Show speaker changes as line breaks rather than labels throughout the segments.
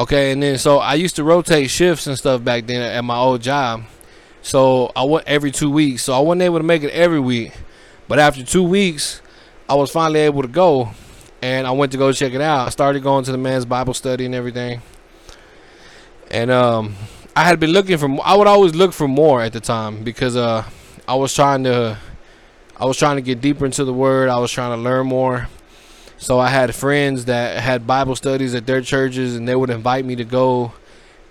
Okay, and then so I used to rotate shifts and stuff back then at my old job. So I went every two weeks. So I wasn't able to make it every week. But after two weeks, I was finally able to go, and I went to go check it out. I started going to the man's Bible study and everything. And um, I had been looking for. I would always look for more at the time because uh, I was trying to. I was trying to get deeper into the Word. I was trying to learn more. So I had friends that had Bible studies at their churches, and they would invite me to go.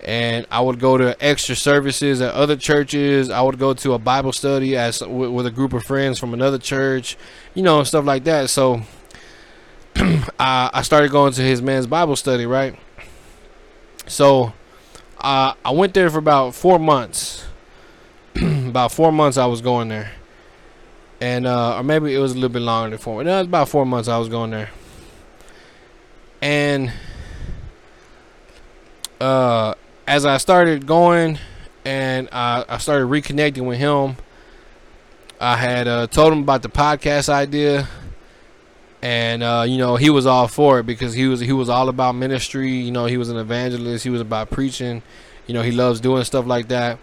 And I would go to extra services at other churches. I would go to a Bible study as with, with a group of friends from another church, you know, stuff like that. So I, I started going to his man's Bible study, right? So uh, I went there for about four months. about four months I was going there, and uh, or maybe it was a little bit longer than four. No, it was about four months I was going there, and uh, as I started going, and I, I started reconnecting with him, I had uh, told him about the podcast idea and uh, you know he was all for it because he was he was all about ministry. You know he was an evangelist. He was about preaching. You know he loves doing stuff like that,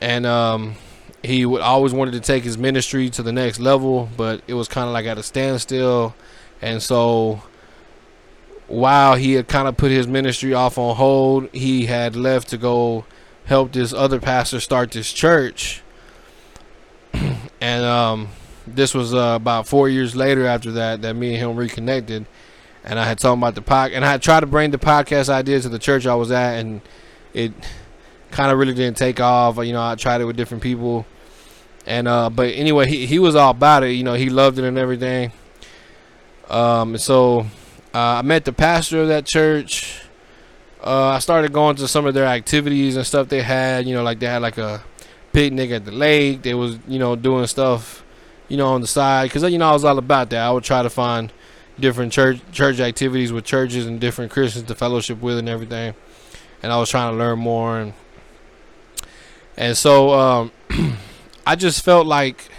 and um, he would always wanted to take his ministry to the next level, but it was kind of like at a standstill. And so while he had kind of put his ministry off on hold, he had left to go help this other pastor start this church, and um this was uh, about four years later after that that me and him reconnected, and I had talked about the podcast, and I tried to bring the podcast idea to the church I was at, and it kind of really didn't take off. You know, I tried it with different people, and uh, but anyway, he he was all about it. You know, he loved it and everything. Um, so uh, I met the pastor of that church. Uh, I started going to some of their activities and stuff they had. You know, like they had like a picnic at the lake. They was you know doing stuff you know, on the side because you know I was all about that. I would try to find different church church activities with churches and different Christians to fellowship with and everything. And I was trying to learn more and and so um, I just felt like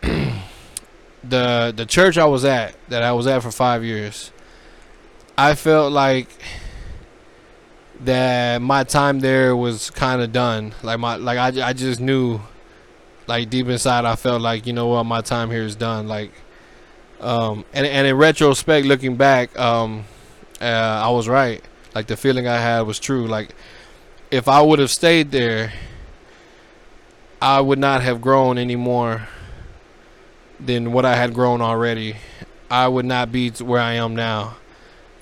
the the the church I was at that I was at for five years. I felt like that my time there was kind of done. Like my like I I just knew like deep inside I felt like you know what my time here is done like um and and in retrospect looking back um uh, I was right like the feeling I had was true like if I would have stayed there I would not have grown any more than what I had grown already I would not be where I am now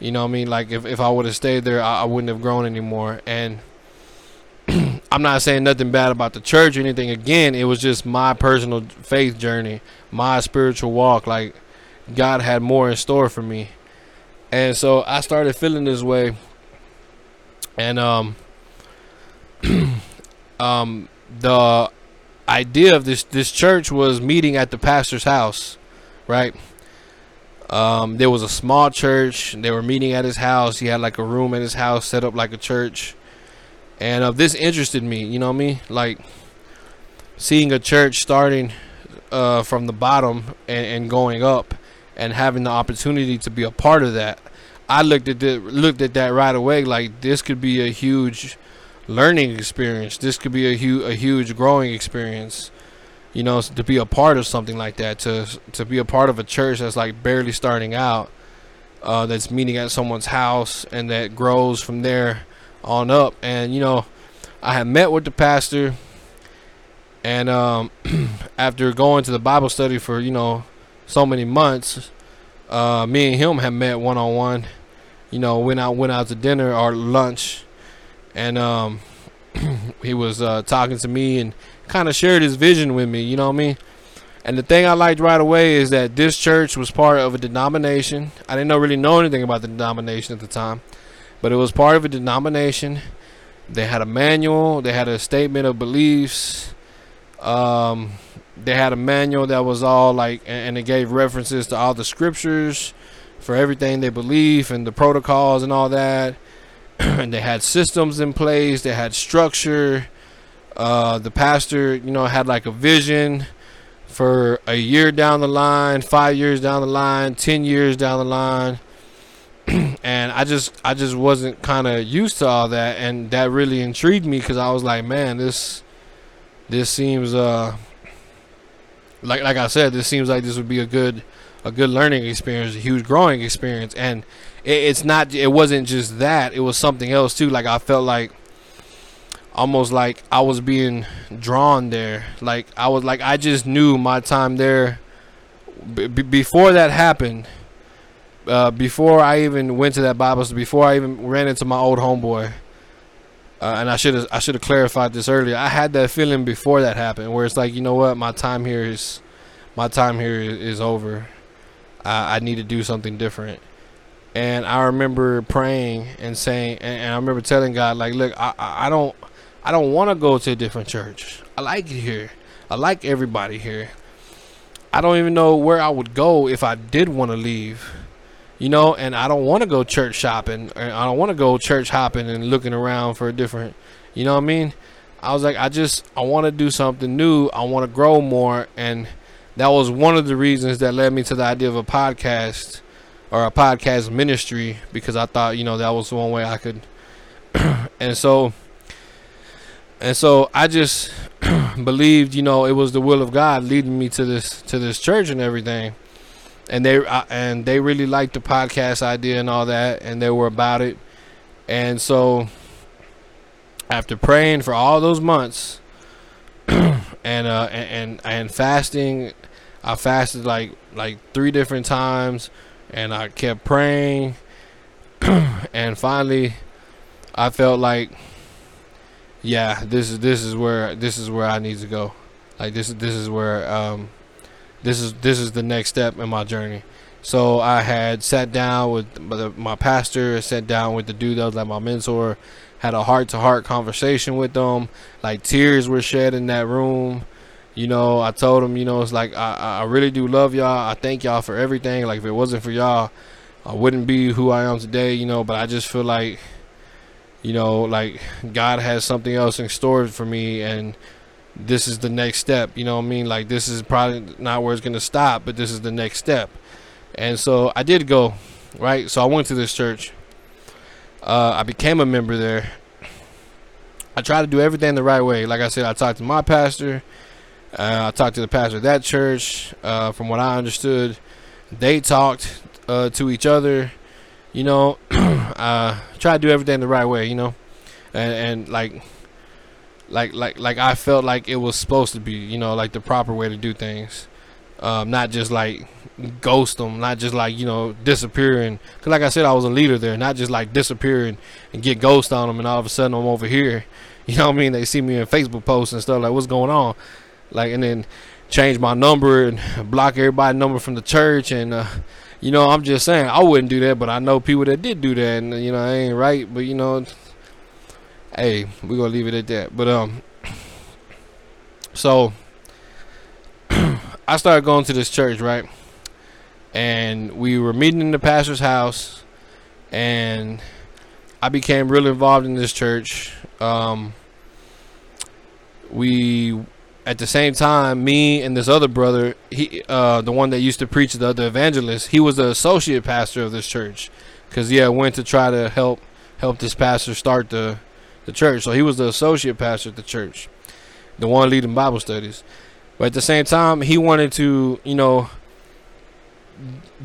you know what I mean like if, if I would have stayed there I, I wouldn't have grown anymore and I'm not saying nothing bad about the church or anything. Again, it was just my personal faith journey, my spiritual walk. Like God had more in store for me, and so I started feeling this way. And um, um, the idea of this this church was meeting at the pastor's house, right? Um, there was a small church. They were meeting at his house. He had like a room in his house set up like a church and uh, this interested me you know what i mean like seeing a church starting uh, from the bottom and, and, going up and having the opportunity to be a part of that i looked at it looked at that right away like this could be a huge learning experience this could be a huge a huge growing experience you know to be a part of something like that to to be a part of a church that's like barely starting out uh, that's meeting at someone's house and that grows from there on up. And you know, I had met with the pastor, and um, after going to the Bible study for you know so many months, uh, me and him had met one on one. You know, went out went out to dinner or lunch, and um, he was uh, talking to me and kind of shared his vision with me. You know what I mean? And the thing I liked right away is that this church was part of a denomination. I didn't know, really know anything about the denomination at the time but it was part of a denomination. They had a manual. They had a statement of beliefs. Um, they had a manual that was all like, and, and it gave references to all the scriptures for everything they believe and the protocols and all that. and they had systems in place. They had structure. Uh, the pastor, you know, had like a vision for a year down the line, five years down the line, ten years down the line and I just I just wasn't kind of used to all that, and that really intrigued me because I was like, man, this this seems uh like like I said, this seems like this would be a good a good learning experience, a huge growing experience, and it's not it wasn't just that, it was something else too. Like I felt like almost like I was being drawn there, like I was like I just knew my time there. B- before that happened, uh, before I even went to that Bible, before I even ran into my old homeboy, uh, and I should have I should have clarified this earlier. I had that feeling before that happened, where it's like, you know what, my time here is, my time here is, is over. I, I, need to do something different. And I remember praying and saying, and, and I remember telling God, like, look, I, I don't, I don't want to go to a different church. I like it here. I like everybody here. I don't even know where I would go if I did want to leave you know, and I don't want to go church shopping. I don't want to go church hopping and looking around for a different, you know what I mean? I was like, I just, I want to do something new. I want to grow more. And that was one of the reasons that led me to the idea of a podcast or a podcast ministry because I thought, you know, that was the one way I could. and so, and so I just believed, you know, it was the will of God leading me to this, to this church and everything and they and they really liked the podcast idea and all that, and they were about it. And so, after praying for all those months, and uh, and and fasting, I fasted like like three different times, and I kept praying, and finally, I felt like, yeah, this is this is where this is where I need to go. Like this is this is where um, this is this is the next step in my journey. So I had sat down with my pastor, sat down with the dude that was like my mentor, had a heart to heart conversation with them. Like tears were shed in that room. You know, I told him, you know, it's like I, I really do love y'all. I thank y'all for everything. Like if it wasn't for y'all, I wouldn't be who I am today, you know, but I just feel like you know, like God has something else in store for me and this is the next step. You know what I mean? Like this is probably not where it's gonna stop, but this is the next step. And so I did go, right? So I went to this church. Uh, I became a member there. I tried to do everything the right way. Like I said, I talked to my pastor. Uh, I talked to the pastor of that church. Uh, from what I understood, they talked uh, to each other. You know, uh, try to do everything the right way. You know, and, and like like like like I felt like it was supposed to be, you know, like the proper way to do things. Um, not just like ghost them, not just like you know disappearing. Cause like I said, I was a leader there, not just like disappearing and get ghost on them, and all of a sudden I'm over here. You know what I mean? They see me in Facebook posts and stuff like, what's going on? Like, and then change my number and block everybody number from the church and. Uh, you know, I'm just saying I wouldn't do that, but I know people that did do that, and you know, I ain't right. But you know, hey, we're gonna leave it at that. But um, so I started going to this church, right? And we were meeting in the pastor's house, and I became really involved in this church. Um, we at the same time, me and this other brother, he, uh, the one that used to preach the other evangelist, he was the associate pastor of this church, because yeah, went to try to help help this pastor start the the church. So he was the associate pastor at the church, the one leading Bible studies. But at the same time, he wanted to, you know,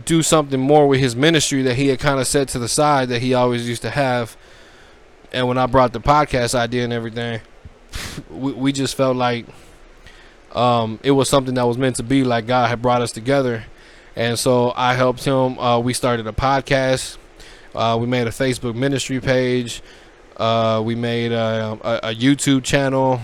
do something more with his ministry that he had kind of set to the side that he always used to have. And when I brought the podcast idea and everything, we, we just felt like um, it was something that was meant to be. Like God had brought us together, and so I helped him. Uh, we started a podcast. Uh, we made a Facebook ministry page. Uh, we made a, a, a YouTube channel.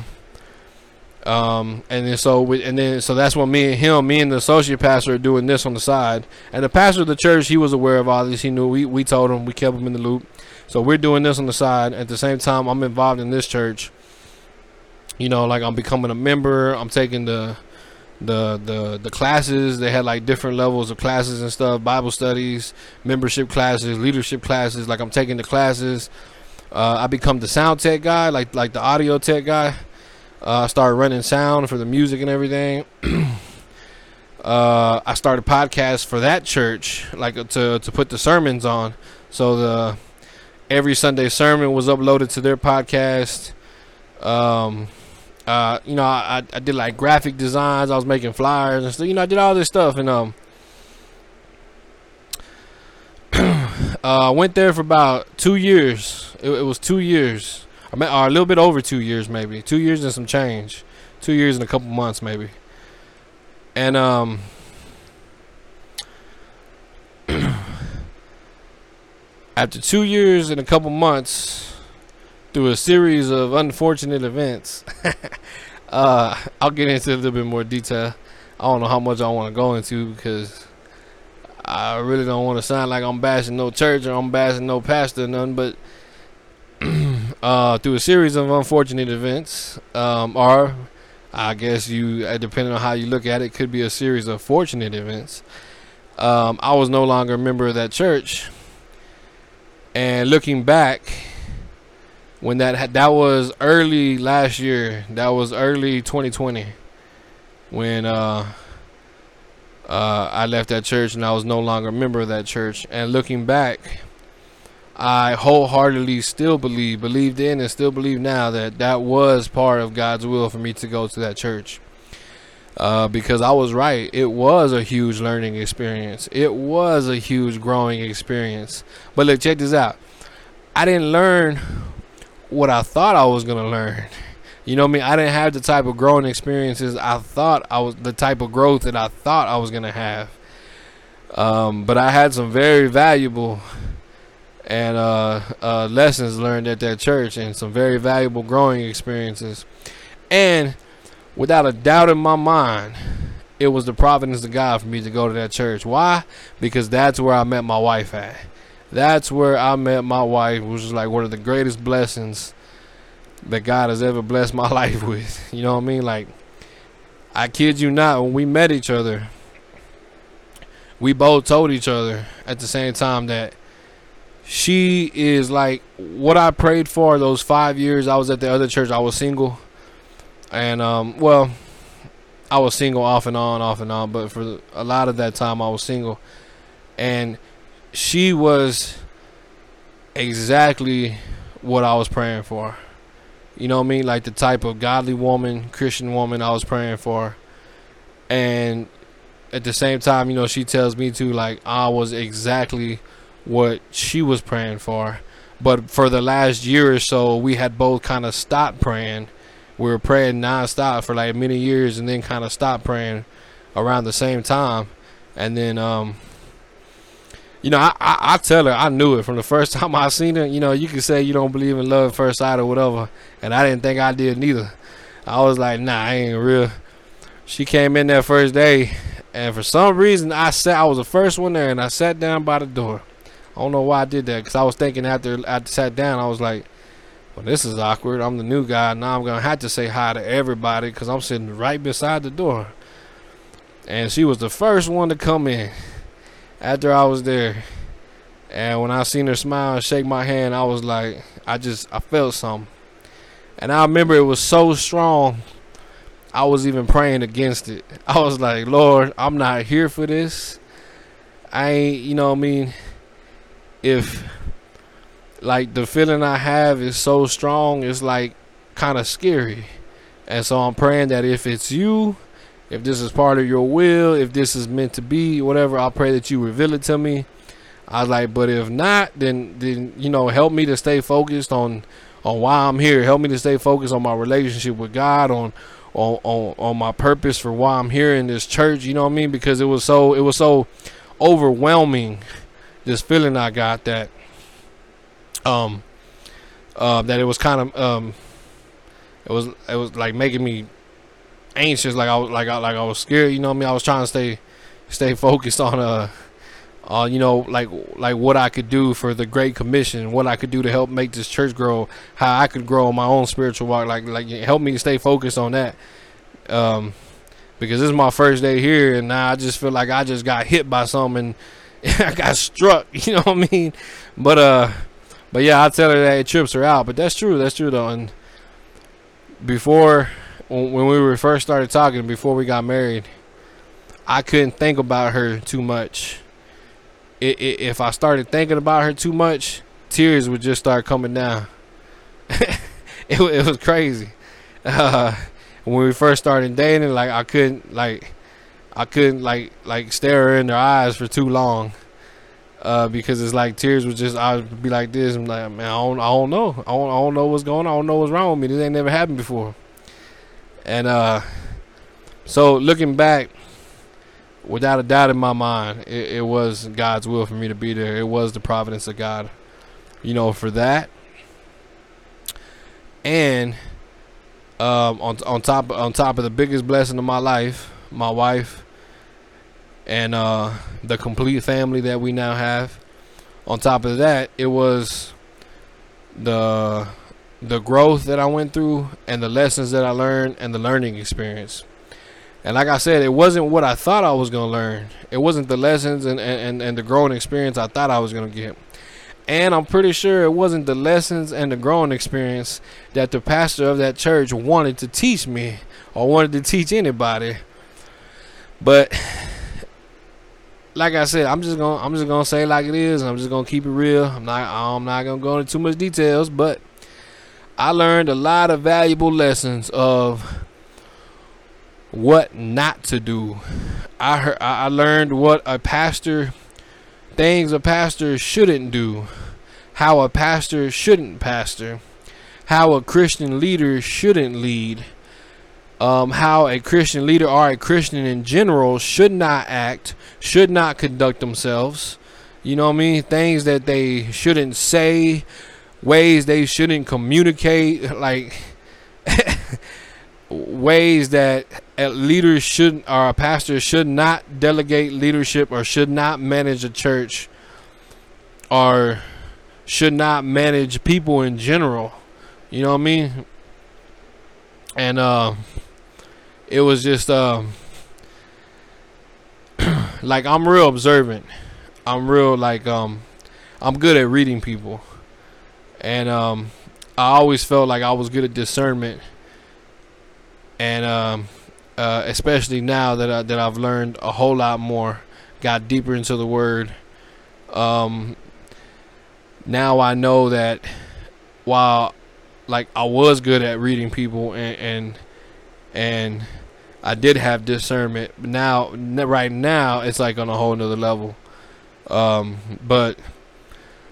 Um, and then so we, and then so that's what me and him, me and the associate pastor are doing this on the side. And the pastor of the church, he was aware of all this. He knew we we told him, we kept him in the loop. So we're doing this on the side. At the same time, I'm involved in this church. You know, like I'm becoming a member. I'm taking the the the the classes. They had like different levels of classes and stuff. Bible studies, membership classes, leadership classes. Like I'm taking the classes. Uh, I become the sound tech guy, like like the audio tech guy. Uh, I started running sound for the music and everything. uh, I started podcast for that church, like uh, to to put the sermons on. So the every Sunday sermon was uploaded to their podcast. Um, uh, you know, I, I did like graphic designs. I was making flyers and stuff. You know, I did all this stuff, and um, uh, went there for about two years. It, it was two years. I mean, or a little bit over two years, maybe two years and some change. Two years and a couple months, maybe. And um. after two years and a couple months, through a series of unfortunate events, uh, I'll get into a little bit more detail. I don't know how much I want to go into because I really don't want to sound like I'm bashing no church or I'm bashing no pastor or nothing, but uh, through a series of unfortunate events, um, or I guess you, uh, depending on how you look at it, could be a series of fortunate events. Um, I was no longer a member of that church and looking back, when that that was early last year, that was early 2020, when uh, uh, I left that church and I was no longer a member of that church. And looking back, I wholeheartedly still believe, believed in, and still believe now that that was part of God's will for me to go to that church. Uh, because I was right. It was a huge learning experience. It was a huge growing experience. But look, check this out. I didn't learn what I thought I was gonna learn. You know I mean? I didn't have the type of growing experiences I thought I was the type of growth that I thought I was gonna have. Um, but I had some very valuable and uh, uh, lessons learned at that church, and some very valuable growing experiences. And without a doubt in my mind, it was the providence of God for me to go to that church. Why? Because that's where I met my wife at. That's where I met my wife, which is like one of the greatest blessings that God has ever blessed my life with. You know what I mean? Like, I kid you not, when we met each other, we both told each other at the same time that she is like what I prayed for those five years I was at the other church. I was single and um, well, I was single off and on, off and on, but for a lot of that time I was single, and she was exactly what I was praying for. You know what I mean? Like the type of godly woman, Christian woman I was praying for. And at the same time, you know, she tells me to like I was exactly what she was praying for. But for the last year or so, we had both kind of stopped praying we were praying nonstop for like many years and then kind of stopped praying around the same time. And then, um, you know, I, I, I, tell her I knew it from the first time I seen her. You know, you can say you don't believe in love at first sight or whatever, and I didn't think I did neither. I was like, nah, I ain't real. She came in that first day, and for some reason, I sat. I was the first one there, and I sat down by the door. I don't know why I did that, cause I was thinking after I sat down, I was like, well, this is awkward. I'm the new guy. Now I'm to have to say hi to everybody because I'm sitting right beside the door. And she was the first one to come in after I was there. And when I seen her smile and shake my hand, I was like, I just, I felt something. And I remember it was so strong, I was even praying against it. I was like, Lord, I'm not here for this. I ain't, you know what I mean? If like the feeling I have is so strong, it's like kind of scary. And so I'm praying that if it's you, if this is part of your will, if this is meant to be, whatever, I pray that you reveal it to me. I was like, but if not, then then you know, help me to stay focused on on why I'm here. Help me to stay focused on my relationship with God, on on on, on my purpose for why I'm here in this church. You know what I mean? Because it was so it was so overwhelming this feeling I got that um, uh, that it was kind of um, it was it was like making me anxious, like I was like I like I was scared. You know what I mean? I was trying to stay stay focused on uh uh, you know, like like what I could do for the Great Commission, what I could do to help make this church grow, how I could grow my own spiritual walk, like like help me stay focused on that. Um, because this is my first day here, and now I just feel like I just got hit by something, and I got struck. You know what I mean? But uh, but yeah, I tell her that it trips her out. But that's true. That's true though. And before, when we were first started talking, before we got married, I couldn't think about her too much. it, it, if I started thinking about her too much, tears would just start coming down. it, it was crazy. Uh, when we first started dating, like I couldn't like I couldn't like like stare her in her eyes for too long. Uh, because it's like tears would just I would be like this. I'm like, man, I don't, I don't know. I don't, I don't know what's going on. I don't know what's wrong with me. This ain't never happened before. And uh, so looking back, without a doubt in my mind, it, it was God's will for me to be there. It was the providence of God, you know, for that. And um, on on top on top of the biggest blessing of my life, my wife and uh, the complete family that we now have. On top of that, it was the the growth that I went through and the lessons that I learned and the learning experience. And like I said, it wasn't what I thought I was gonna learn. It wasn't the lessons and, and, and the growing experience I thought I was gonna get. And I'm pretty sure it wasn't the lessons and the growing experience that the pastor of that church wanted to teach me or wanted to teach anybody. But like I said, I'm just gonna I'm just gonna say like it is. I'm just gonna keep it real. I'm not I'm not gonna go into too much details, but I learned a lot of valuable lessons of what not to do. I heard, I learned what a pastor things a pastor shouldn't do, how a pastor shouldn't pastor, how a Christian leader shouldn't lead um, how a Christian leader or a Christian in general should not act, should not conduct themselves. You know what I mean? Things that they shouldn't say, ways they shouldn't communicate, like ways that leaders should or a pastor should not delegate leadership or should not manage a church or should not manage people in general. You know what I mean? And uh it was just um like I'm real observant. I'm real like um I'm good at reading people. And um I always felt like I was good at discernment. And um uh, especially now that I, that I've learned a whole lot more, got deeper into the word. Um now I know that while like I was good at reading people and and and I did have discernment. But now, right now, it's like on a whole nother level. Um, but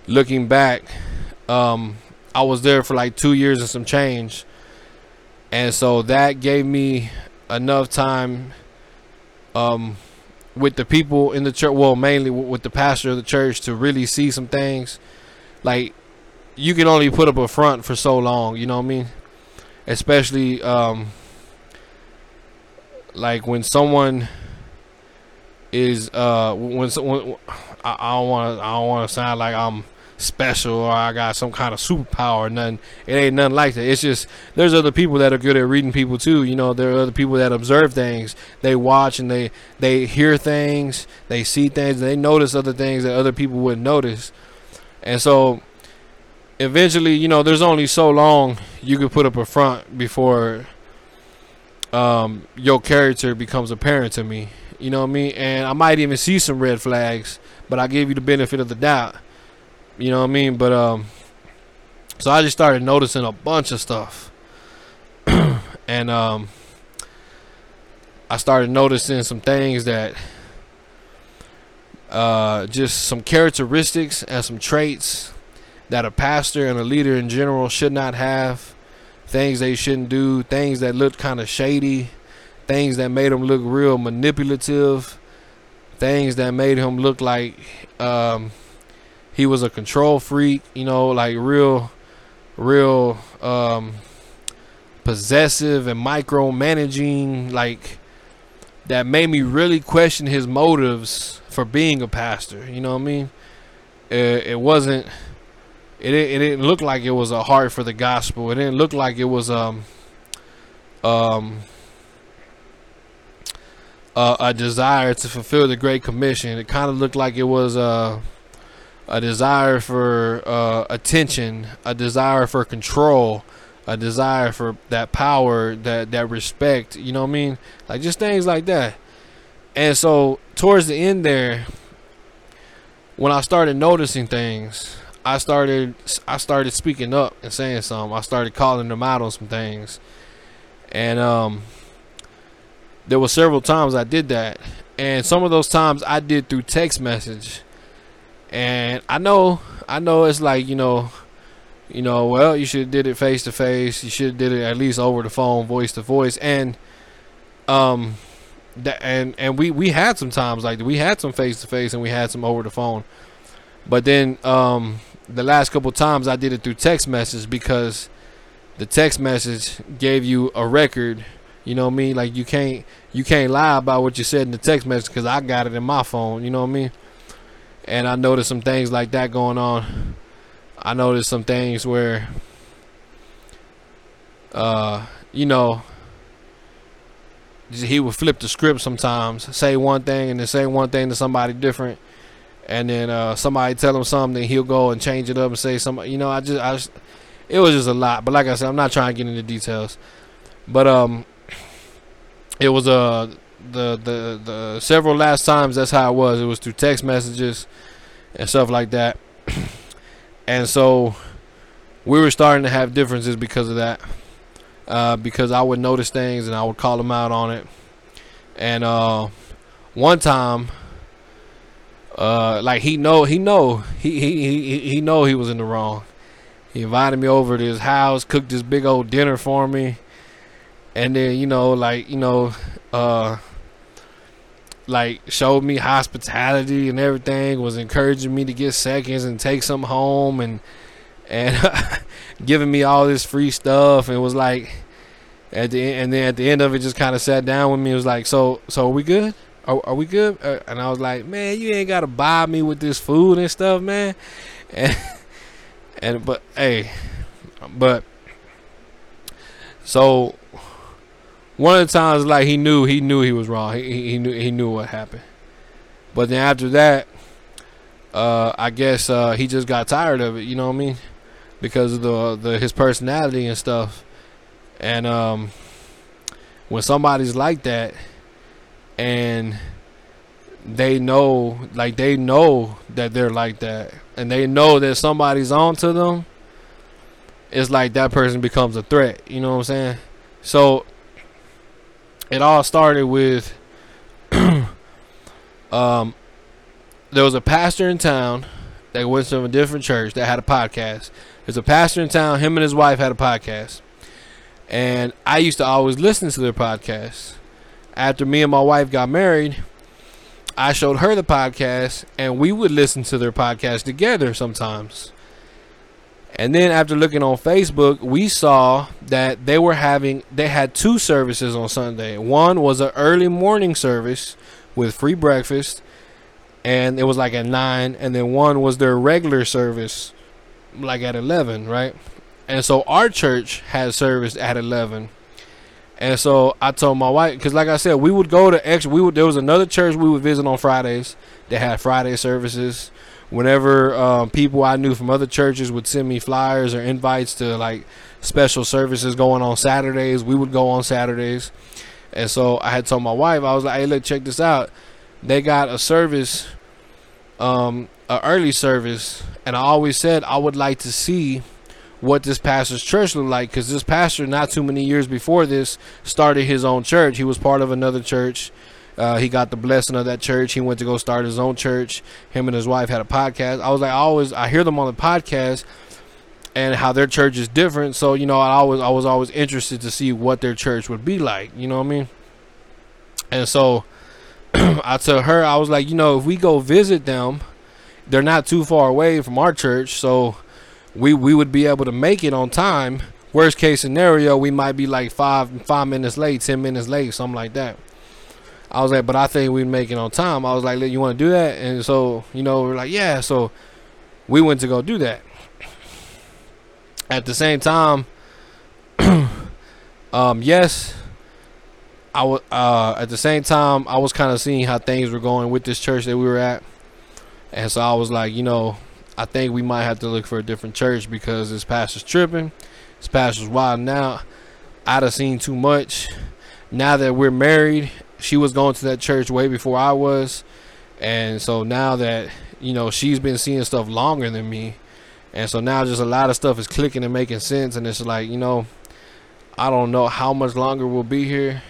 looking back, um, I was there for like two years and some change, and so that gave me enough time um, with the people in the church. Well, mainly with the pastor of the church to really see some things. Like you can only put up a front for so long. You know what I mean? Especially. Um, like when someone is uh when someone I, don't want to I don't want to sound like I'm special or I got some kind of superpower or nothing. It ain't nothing like that. It's just there's other people that are good at reading people too. You know, there are other people that observe things. They watch and they they hear things, they see things, they notice other things that other people wouldn't notice. And so eventually, you know, there's only so long you could put up a front before um, your character becomes apparent to me. You know what I mean? And I might even see some red flags, but I give you the benefit of the doubt. You know what I mean? But um, so I just started noticing a bunch of stuff, and um, I started noticing some things that uh, just some characteristics and some traits that a pastor and a leader in general should not have. Things they shouldn't do, things that looked kind of shady, things that made him look real manipulative, things that made him look like um, he was a control freak, you know, like real, real um, possessive and micromanaging, like that made me really question his motives for being a pastor. You know what I mean? It, it wasn't it, it didn't look like it was a heart for the gospel. It didn't look like it was um um uh, a desire to fulfill the Great Commission. It kind of looked like it was uh, a desire for uh, attention, a desire for control, a desire for that power, that that respect. You know what I mean? Like just things like that. And so towards the end there, when I started noticing things, I started I started speaking up and saying something. I started calling them out on some things, and um, there were several times I did that, and some of those times I did through text message. And I know, I know it's like you know, you know, well, you should have did it face to face. You should have did it at least over the phone, voice to voice, and um, that and and we we had some times like we had some face to face and we had some over the phone, but then um, the last couple times I did it through text message because the text message gave you a record. You know what I mean? Like you can't you can't lie about what you said in the text message because I got it in my phone. You know what I mean? And I noticed some things like that going on. I noticed some things where, uh, you know, he would flip the script sometimes, say one thing and then say one thing to somebody different, and then uh, somebody tell him something, he'll go and change it up and say something. You know, I just, I just, it was just a lot. But like I said, I'm not trying to get into details. But um, it was uh the the the several last times that's how it was. It was through text messages and stuff like that, and so we were starting to have differences because of that uh, because I would notice things and I would call him out on it. And uh, one time, uh, like he know he know he he he he know he was in the wrong. He invited me over to his house, cooked this big old dinner for me, and then you know like you know uh like showed me hospitality and everything was encouraging me to get seconds and take some home and and giving me all this free stuff. And was like at the end, and then at the end of it just kind of sat down with me. Was like so so are we good? Are, are we good? Uh, and I was like man you ain't gotta buy me with this food and stuff man. And and but hey but so one of the times like he knew he knew he was wrong he, he knew he knew what happened but then after that uh, I guess uh, he just got tired of it you know what I mean because of the the his personality and stuff. And um, when somebody's like that, and they know, like they know that they're like that, and they know that somebody's on to them, it's like that person becomes a threat. You know what I'm saying? So it all started with um, there was a pastor in town that went to a different church that had a podcast. There's a pastor in town. Him and his wife had a podcast, and I used to always listen to their podcast. After me and my wife got married, I showed her the podcast, and we would listen to their podcast together sometimes. And then after looking on Facebook, we saw that they were having they had two services on Sunday. One was an early morning service with free breakfast and it was like at 9 and then one was their regular service like at 11, right? And so our church had service at 11. And so I told my wife, because like I said, we would go to extra. We would there was another church we would visit on Fridays. They had Friday services. Whenever um, people I knew from other churches would send me flyers or invites to like special services going on Saturdays, we would go on Saturdays. And so I had told my wife, I was like, "Hey, look, check this out. They got a service, um, a early service and I always said I would like to see what this pastor's church looked like because this pastor, not too many years before this, started his own church. He was part of another church. Uh, he got the blessing of that church. He went to go start his own church. Him and his wife had a podcast. I was like, I always, I hear them on the podcast and how their church is different. So you know, I always, I was always interested to see what their church would be like. You know what I mean? And so I told her, I was like, you know, if we go visit them they're not too far away from our church, so we we would be able to make it on time. Worst case scenario, we might be like five five minutes late, ten minutes late, something like that. I was like, but I think we'd make it on time. I was like, you want to do that? And so, you know, we're like, yeah. So we went to go do that. At the same time, um, yes, I was. Uh, at the same time, I was kind of seeing how things were going with this church that we were at. And so I was like, you know, I think we might have to look for a different church because this pastor's tripping. This pastor's wild now. I'd have seen too much. Now that we're married, she was going to that church way before I was. And so now that, you know, she's been seeing stuff longer than me. And so now just a lot of stuff is clicking and making sense and it's like, you know, I don't know how much longer we'll be here.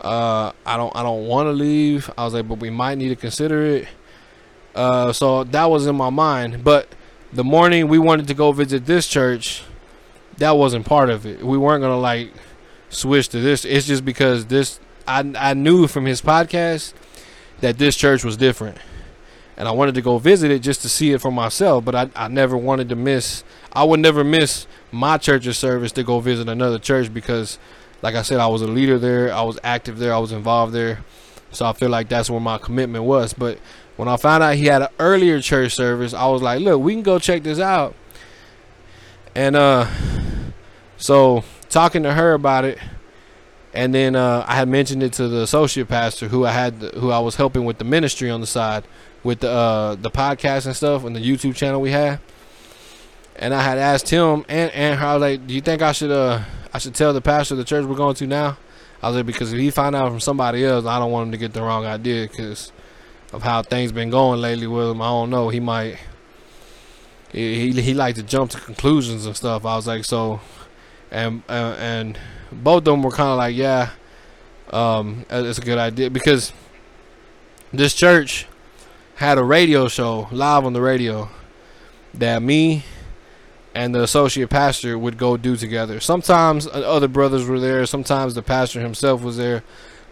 Uh, I don't I don't want to leave. I was like, but we might need to consider it. Uh, so that was in my mind. But the morning we wanted to go visit this church, that wasn't part of it. We weren't gonna like switch to this. It's just because this I I knew from his podcast that this church was different. And I wanted to go visit it just to see it for myself, but I, I never wanted to miss I would never miss my church's service to go visit another church because like I said, I was a leader there, I was active there, I was involved there. So I feel like that's where my commitment was. But when I found out he had an earlier church service, I was like, look, we can go check this out. And uh so talking to her about it, and then uh, I had mentioned it to the associate pastor who I had, who I was helping with the ministry on the side, with the uh, the podcast and stuff, and the YouTube channel we had. And I had asked him and and her, I was like, "Do you think I should uh I should tell the pastor of the church we're going to now?" I was like, "Because if he find out from somebody else, I don't want him to get the wrong idea because of how things been going lately with him. I don't know. He might." He, he, he like to jump to conclusions and stuff. I was like, so, and uh, and both of them were kind of like, yeah, um, it's a good idea because this church had a radio show live on the radio that me and the associate pastor would go do together. Sometimes other brothers were there, sometimes the pastor himself was there,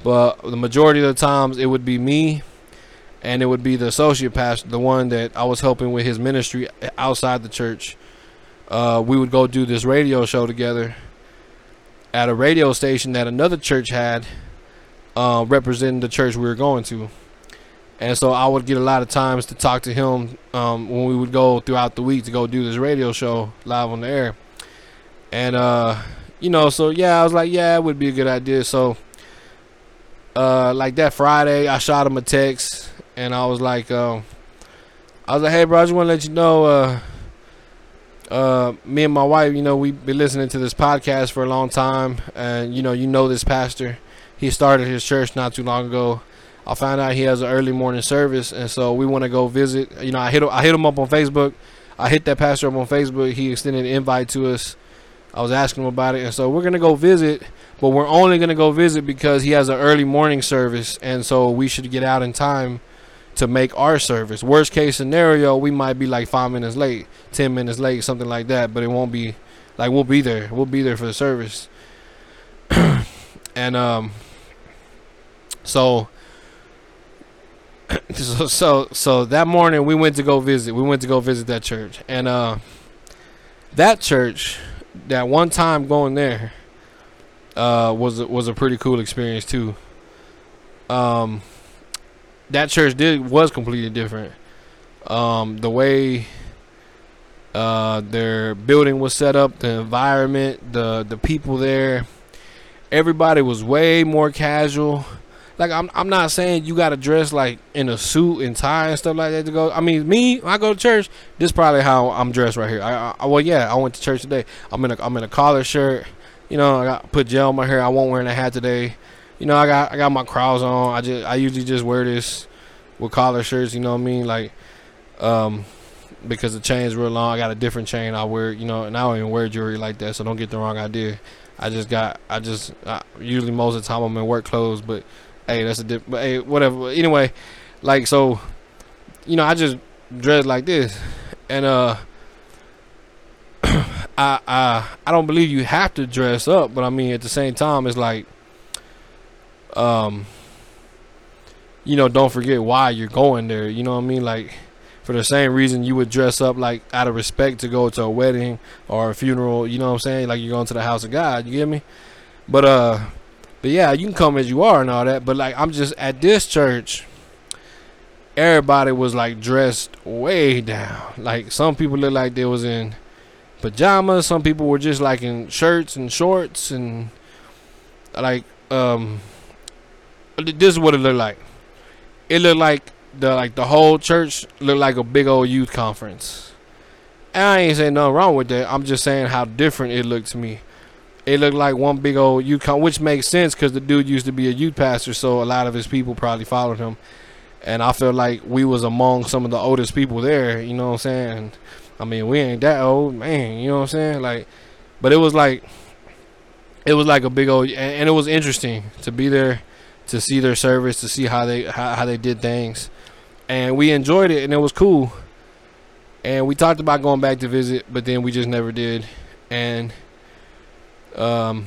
but the majority of the times it would be me and it would be the associate pastor, the one that I was helping with his ministry outside the church. Uh, we would go do this radio show together at a radio station that another church had uh, representing the church we were going to. And so I would get a lot of times to talk to him um, when we would go throughout the week to go do this radio show live on the air. And, uh, you know, so yeah, I was like, yeah, it would be a good idea. So, uh, like that Friday, I shot him a text and I was like, uh, I was like, hey, bro, I just want to let you know, uh, me and my wife, you know, we've been listening to this podcast for a long time, and you know, you know this pastor. He started his church not too long ago. I found out he has an early morning service, and so we want to go visit. You know, I hit I hit him up on Facebook. I hit that pastor up on Facebook. He extended an invite to us. I was asking him about it, and so we're gonna go visit, but we're only gonna go visit because he has an early morning service, and so we should get out in time to make our service. Worst case scenario, we might be like five minutes late, ten minutes late, something like that. But it won't be like we'll be there. We'll be there for the service. and um, so, so so so that morning we went to go visit. We went to go visit that church, and uh, that church, that one time going there, uh, was was a pretty cool experience too. Um that church did was completely different. Um, the way uh, their building was set up, the environment, the the people there, everybody was way more casual. Like I'm, I'm not saying you gotta dress like in a suit and tie and stuff like that to go. I mean, me, I go to church, this is probably how I'm dressed right here. I, I well, yeah, I went to church today. I'm in a, I'm in a collar shirt. You know, I got put gel in my hair. I won't wear a hat today you know, I got I got my crowds on. I just I usually just wear this with collar shirts. You know what I mean? Like, um, because the chain's real long. I got a different chain. I wear, you know, and I don't even wear jewelry like that. So don't get the wrong idea. I just got I just I, usually most of the time I'm in work clothes, but hey, that's a dip. But hey, whatever. Anyway, like so, you know, I just dress like this, and uh. I, I I don't believe you have to dress up, but I mean at the same time it's like um, you know, don't forget why you're going there. You know what I mean? Like, for the same reason you would dress up like out of respect to go to a wedding or a funeral. You know what I'm saying? Like you're going to the house of God. You get me? But uh, but yeah, you can come as you are and all that. But like, I'm just at this church. Everybody was like dressed way down. Like some people look like they was in pajamas. Some people were just like in shirts and shorts and like um this is what it looked like. It looked like the like the whole church looked like a big old youth conference. And I ain't saying nothing wrong with that. I'm just saying how different it looked to me. It looked like one big old youth which makes sense because the dude used to be a youth pastor, so a lot of his people probably followed him. and I felt like we was among some of the oldest people there. You know what I'm saying? I mean, we ain't that old, man. You know what I'm saying? Like, but it was like, it was like a big old, and it was interesting to be there, to see their service, to see how they how, how they did things, and we enjoyed it, and it was cool. And we talked about going back to visit, but then we just never did. And um,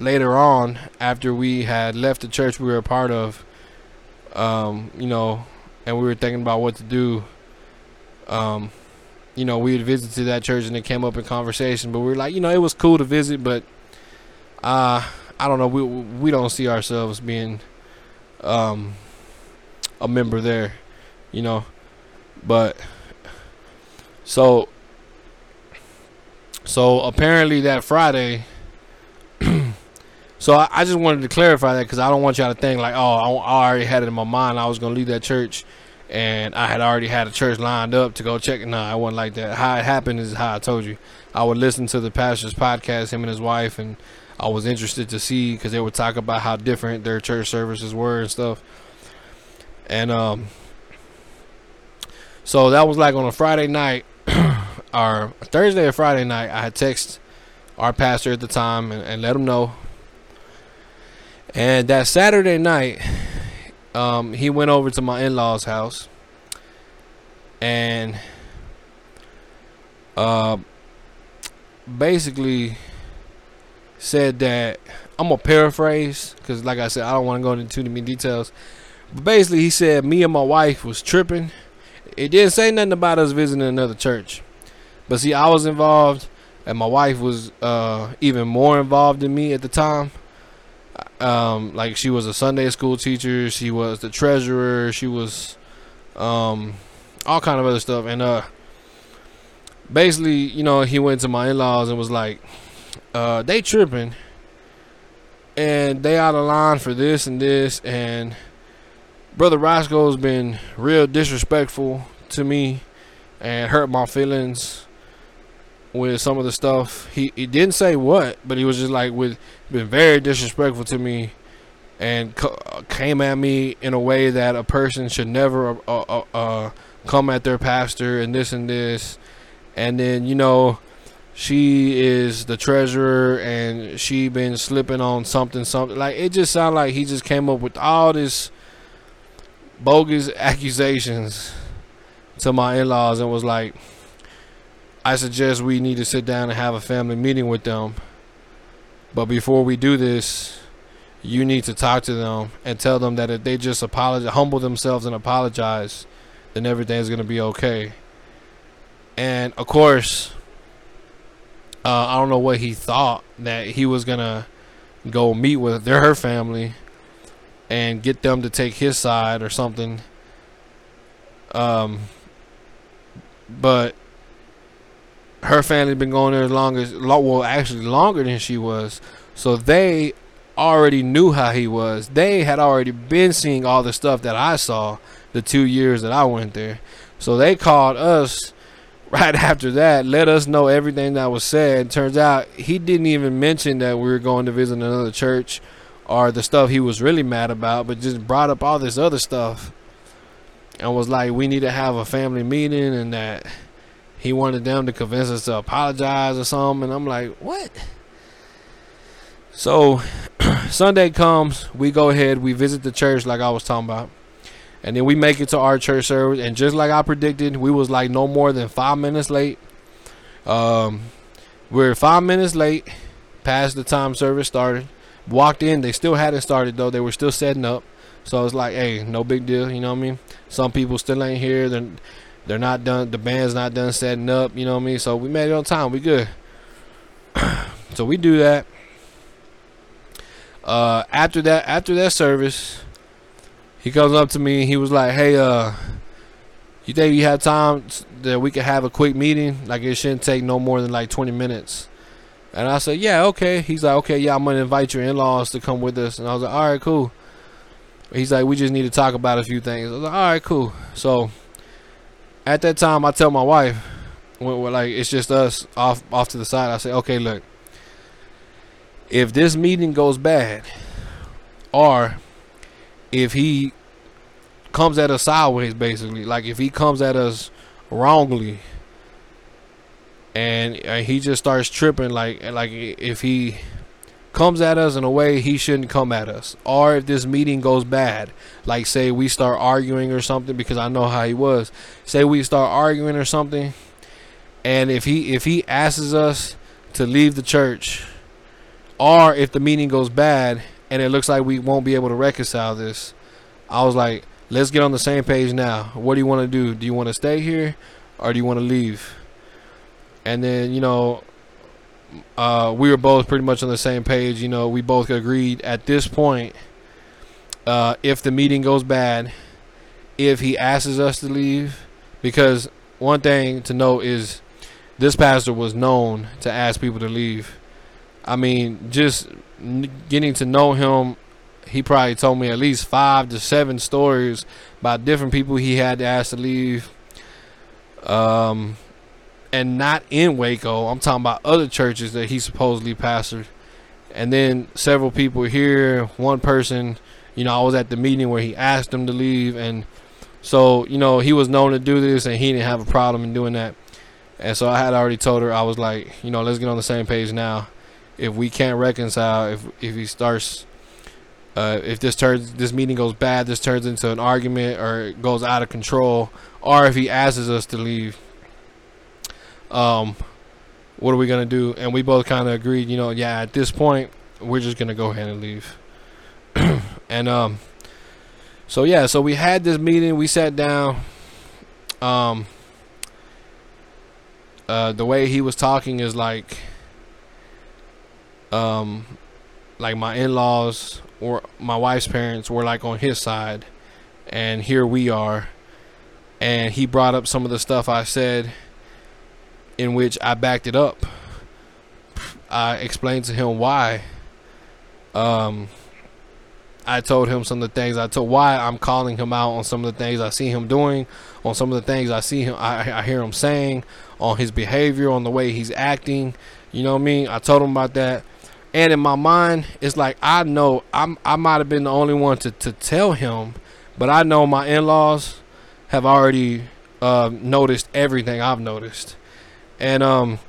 later on, after we had left the church we were a part of, um, you know, and we were thinking about what to do. Um, you know, we had visited that church and it came up in conversation, but we were like, you know, it was cool to visit, but uh, I don't know, we we don't see ourselves being um, a member there, you know, but so so apparently that Friday. so I, I, just wanted to clarify that because I don't want y'all to think like, oh, I, I, already had it in my mind. I was gonna leave that church, and I had already had a church lined up to go check. No, I wasn't like that. How it happened is how I told you. I would listen to the pastor's podcast, him and his wife, and I was interested to see because they would talk about how different their church services were and stuff. And um, so that was like on a Friday night or Thursday or Friday night, I had texted our pastor at the time and, and let him know. And that Saturday night, um, he went over to my in-laws' house and uh, basically said that I'm gonna paraphrase because, like I said, I don't want to go into too many details. But basically, he said me and my wife was tripping. It didn't say nothing about us visiting another church. But see, I was involved, and my wife was uh, even more involved than me at the time. Um, like she was a Sunday school teacher, she was the treasurer, she was um, all kind of other stuff, and uh, basically, you know, he went to my in-laws and was like, uh, "They tripping." and they out of line for this and this and brother Roscoe's been real disrespectful to me and hurt my feelings with some of the stuff. He he didn't say what, but he was just like with been very disrespectful to me, and came at me in a way that a person should never uh, uh, uh, come at their pastor and this and this, and then you know. She is the treasurer, and she been slipping on something, something like it. Just sounded like he just came up with all this bogus accusations to my in-laws, and was like, I suggest we need to sit down and have a family meeting with them. But before we do this, you need to talk to them and tell them that if they just apologize, humble themselves and apologize, then everything's going to be okay. And of course, uh, I don't know what he thought that he was to go meet with their her family and get them to take his side or something. Um, but her family been going there as long as well actually longer than she was. So they already knew how he was. They had already been seeing all the stuff that i saw the two years that i went there. So they called us right after that let us know everything that was said turns out he didn't even mention that we were going to visit another church or the stuff he was really mad about but just brought up all this other stuff and was like we need to have a family meeting and that he wanted them to convince us to apologize or something. And I'm like, what? So Sunday comes, we go ahead, we visit the church like I was talking about. And then we make it to our church service. And just like I predicted, we was like no more than five minutes late. Um, we're five minutes late past the time service started. Walked in, they still hadn't started though. They were still setting up. So it's like, hey, no big deal. You know what I mean? Some people still ain't here. They're they're not done. The band's not done setting up. You know what I mean? So we made it on time. We good. so we do that. Uh, after that, after that service, he comes up to me. He was like, "Hey, uh, you think you have time that we could have a quick meeting? Like it shouldn't take no more than like 20 minutes." And I said, "Yeah, okay." He's like, "Okay, yeah, I'm gonna invite your in-laws to come with us." And I was like, "All right, cool." He's like, "We just need to talk about a few things." I was like, "All right, cool." So at that time, I tell my wife, when, when, like it's just us off off to the side. I say, okay, look, if this meeting goes bad, or if he comes at us sideways, basically. Like if he comes at us wrongly, and uh, he just starts tripping, like like if he comes at us in a way he shouldn't come at us, or if this meeting goes bad, like say we start arguing or something, because I know how he was. Say we start arguing or something, and if he if he asks us to leave the church, or if the meeting goes bad and it looks like we won't be able to reconcile this, I was like, let's get on the same page now. What do you want to do? Do you want to stay here or do you want to leave? And then, you know, uh, we were both pretty much on the same page. You know, we both agreed at this point, uh, if the meeting goes bad, if he asks us to leave, because one thing to note is this pastor was known to ask people to leave. I mean, just getting to know him he probably told me at least five to seven stories about different people he had to ask to leave. Um, and not in Waco. I'm talking about other churches that he supposedly pastored. And then several people here. One person, you know, I was at the meeting where he asked them to leave, and so you know he was known to do this, and he didn't have a problem in doing that. And so I had already told her I was like, you know, let's get on the same page now. If we can't reconcile, if if he starts uh, if this turns this meeting goes bad, this turns into an argument or goes out of control, or if he asks us to leave, um, what are we gonna do? And we both kind of agreed, you know, yeah, at this point, we're just gonna go ahead and leave. and um, so yeah, so we had this meeting. We sat down. Um, uh, the way he was talking is like, um, like my in-laws or my wife's parents were like on his side and here we are and he brought up some of the stuff I said in which I backed it up. I explained to him why um I told him some of the things I told why I'm calling him out on some of the things I see him doing on some of the things I see him I, I hear him saying on his behavior on the way he's acting you know what I mean? I told him about that and in my mind, it's like I know I'm I might have been the only one to, to tell him, but I know my in laws have already uh, noticed everything I've noticed. And um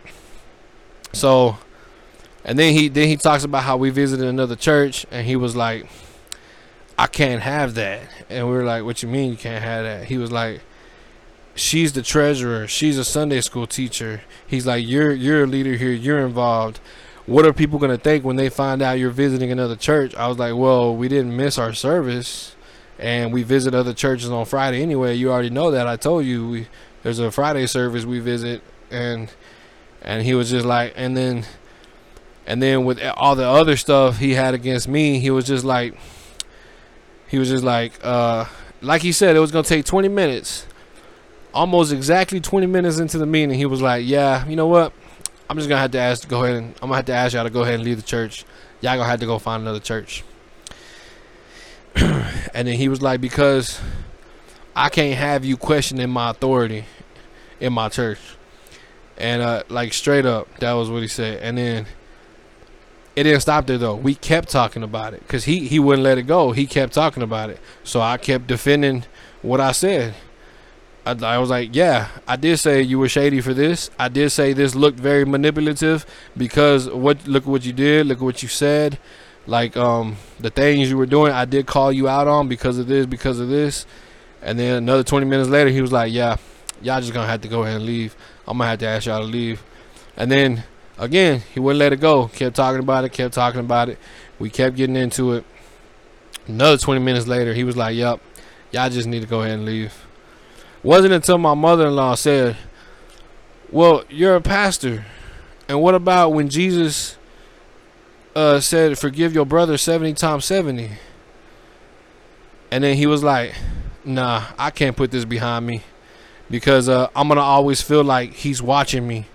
so and then he then he talks about how we visited another church and he was like I can't have that. And we were like, What you mean you can't have that? He was like She's the treasurer. She's a Sunday school teacher. He's like, You're you're a leader here, you're involved what are people going to think when they find out you're visiting another church? I was like, well, we didn't miss our service and we visit other churches on Friday anyway. You already know that. I told you we, there's a Friday service we visit and and he was just like and then and then with all the other stuff he had against me, he was just like he was just like uh like he said it was going to take 20 minutes. Almost exactly 20 minutes into the meeting, he was like, "Yeah, you know what? I'm just gonna have to ask to go ahead and I'm gonna have to ask y'all to go ahead and leave the church. Y'all gonna have to go find another church. and then he was like, because I can't have you questioning my authority in my church. And uh, like straight up, that was what he said. And then it didn't stop there though. We kept talking about it because he he wouldn't let it go. He kept talking about it. So I kept defending what I said. I, I, was like, yeah, I did say you were shady for this. I did say this looked very manipulative because what look at what you did, look at what you said, like um the things you were doing. I did call you out on because of this, because of this, and then another 20 minutes later, he was like, yeah, y'all just gonna have to go ahead and leave. I'm gonna have to ask y'all to leave, and then again, he wouldn't let it go. Kept talking about it, kept talking about it. We kept getting into it. Another 20 minutes later, he was like, yep, y'all just need to go ahead and leave. Wasn't until my mother-in-law said, "Well, you're a pastor, and what about when Jesus uh, said, forgive your brother 70 times 70?" And then he was like, "Nah, I can't put this behind me because uh, I'm gonna always feel like he's watching me."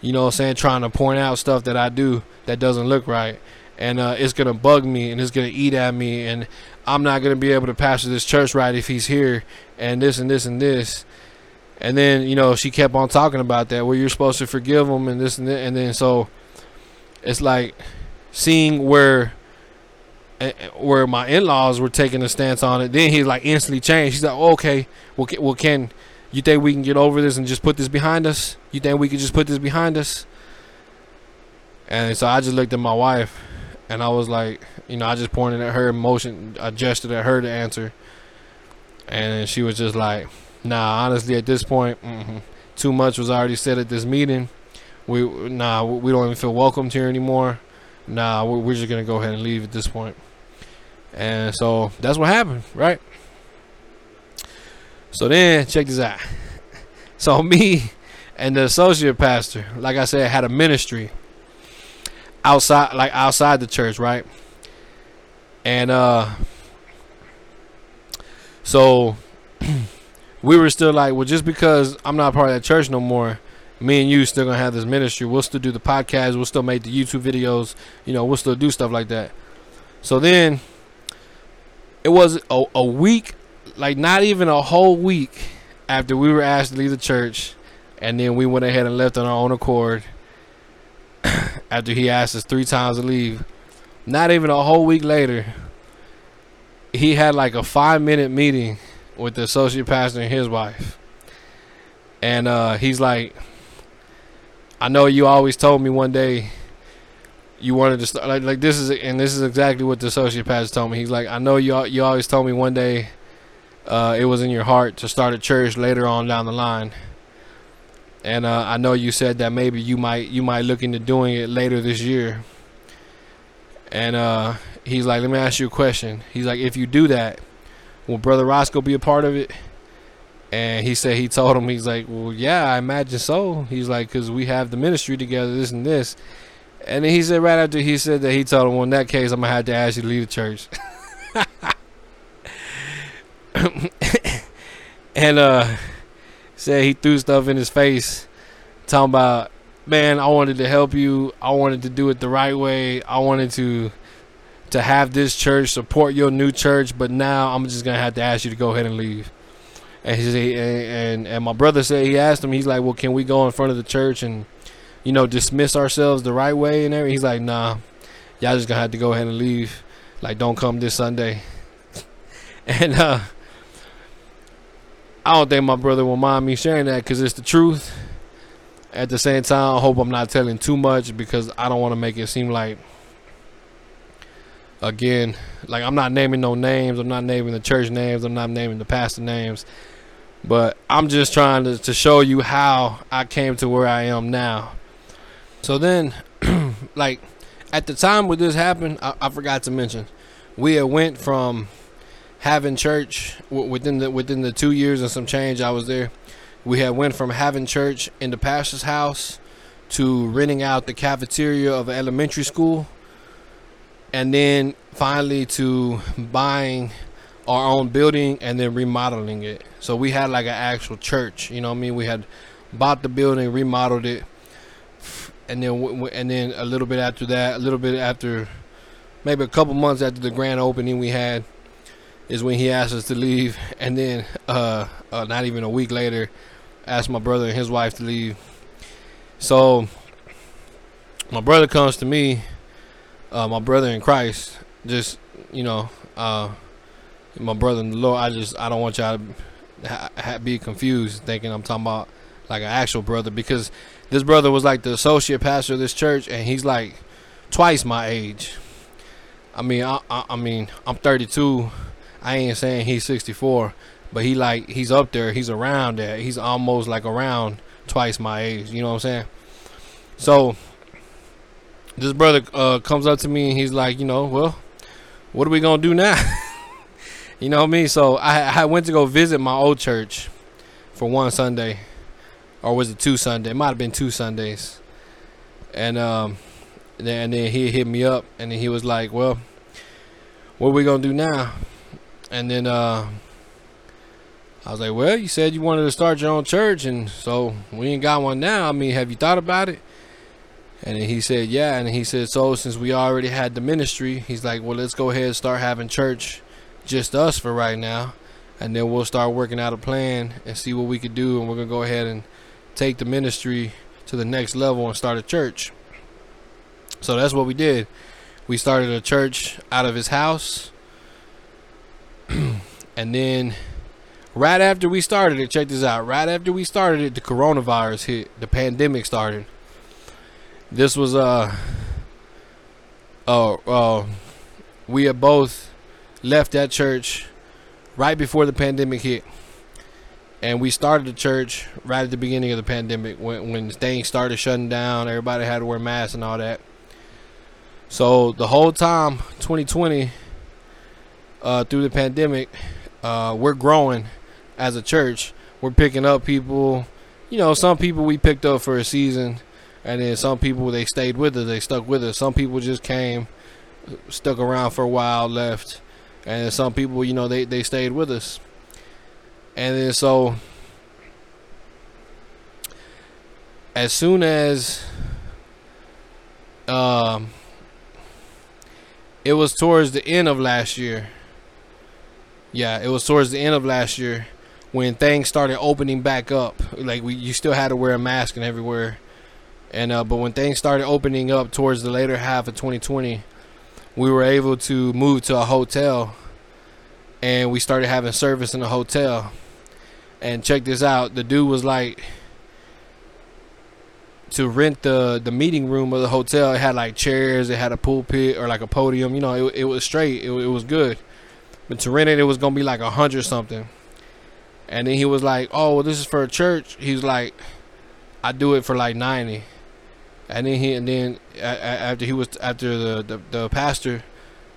You know what I'm saying? Trying to point out stuff that I do that doesn't look right. And uh, it's to bug me and it's to eat at me. And I'm not going to be able to pastor this church right if he's here and this and this and this. And then, you know, she kept on talking about that where you're supposed to forgive them and this and that. And then so it's like seeing where eh, eh, where my in-laws were taking a stance on it. Then he like instantly changed. He's like, oh, "Okay, well, well, Ken, you think we can get over this and just put this behind us? You think we could just put this behind us?" And so I just looked at my wife, and I was like, you know, I just pointed at her, motion, gestured at her to answer, and she was just like, "Nah, honestly, at this point, mm-hmm, too much was already said at this meeting. We nah, we don't even feel welcomed here anymore. Nah, we're just gonna go ahead and leave at this point." And so that's what happened, right? So then, check this out. So me and the associate pastor, like I said, had a ministry outside, like outside the church, right? And uh, so we were still like, well, just because I'm not part of that church no more, me and you still gonna have this ministry. We'll still do the podcast. We'll still make the YouTube videos. You know, we'll still do stuff like that. So then it was a, a week, like not even a whole week after we were asked to leave the church, and then we went ahead and left on our own accord. after he asked us three times to leave, not even a whole week later, he had like a five minute meeting with the associate pastor and his wife. And uh, he's like, I know you always told me one day you wanted to start like like this is and this is exactly what the associate pastor told me. He's like, I know you you always told me one day uh, it was in your heart to start a church later on down the line. And uh, I know you said that maybe you might you might look into doing it later this year. And uh, he's like, let me ask you a question. He's like, if you do that, will Brother Roscoe be a part of it? And he said he told him he's like, well, yeah, I imagine so. He's like, because we have the ministry together, this and this. And then he said right after he said that he told him, well, in that case, I'm gonna have to ask you to leave the church. and uh, said he threw stuff in his face, talking about, man, I wanted to help you. I wanted to do it the right way. I wanted to to have this church support your new church, but now I'm just gonna have to ask you to go ahead and leave. And he said, and, and and my brother said he asked him, he's like, well, can we go in front of the church and you know, dismiss ourselves the right way and everything. He's like, nah, y'all just gonna have to go ahead and leave. Like, don't come this Sunday. and uh, I don't think my brother will mind me sharing that because it's the truth. At the same time, I hope I'm not telling too much because I don't want to make it seem like, again, like I'm not naming no names. I'm not naming the church names. I'm not naming the pastor names. But I'm just trying to, to show you how I came to where I am now. So then, like at the time when this happened, I, I, forgot to mention, we had went from having church w- within the within the two years and some change I was there. We had went from having church in the pastor's house to renting out the cafeteria of an elementary school, and then finally to buying our own building and then remodeling it. So we had like an actual church. You know what I mean? We had bought the building, remodeled it and then and then a little bit after that, a little bit after, maybe a couple months after the grand opening we had, is when he asked us to leave, and then uh, uh, not even a week later, asked my brother and his wife to leave. So my brother comes to me, uh, my brother in Christ, just you know, uh, my brother in the Lord. I just I don't want y'all to ha- ha- be confused, thinking I'm talking about like an actual brother because this brother was like the associate pastor of this church, and he's like twice my age. I mean, I, I, I mean, I'm 32. I ain't saying he's 64, but he like he's up there. He's around there. He's almost like around twice my age. You know what I'm saying? So this brother uh, comes up to me and he's like, you know, well, what are we gonna do now? you know what I mean? So I I went to go visit my old church for one Sunday, or was it two Sunday? It might have been two Sundays. And um, and then, and then he hit me up, and he was like, "Well, what are we gonna do now?" And then uh, I was like, "Well, you said you wanted to start your own church, and so we ain't got one now. I mean, have you thought about it?" And then he said, "Yeah." And he said, "So since we already had the ministry, he's like, well, let's go ahead and start having church, just us for right now." and then we'll start working out a plan and see what we could do and we're gonna go ahead and take the ministry to the next level and start a church. So that's what we did. we started a church out of his house. and then right after we started it, check this out. Right after we started it, the coronavirus hit. The pandemic started. This was uh oh uh, we had both left that church right before the pandemic hit. And we started the church right at the beginning of the pandemic when when things started shutting down, everybody had to wear masks and all that. So the whole time, 2020, uh, through the pandemic, uh, we're growing as a church. We're picking up people. You know, some people we picked up for a season, and then some people they stayed with us. They stuck with us. Some people just came, stuck around for a while, left, and some people, you know, they they stayed with us. And then so, as soon as um it was towards the end of last year. Yeah, it was towards the end of last year when things started opening back up. Like we, you still had to wear a mask and everywhere. And uh, but when things started opening up towards the later half of 2020, we were able to move to a hotel, and we started having service in the hotel. And check this out, the dude was like to rent the the meeting room of the hotel. It had like chairs, it had a pulpit or like a podium. You know, it, it was straight. It, it was good. But to rent it, it was gonna be like a hundred something. And then he was like, "Oh, well, this is for a church." He's like, "I do it for like 90 And then he and then after he was after the the, the pastor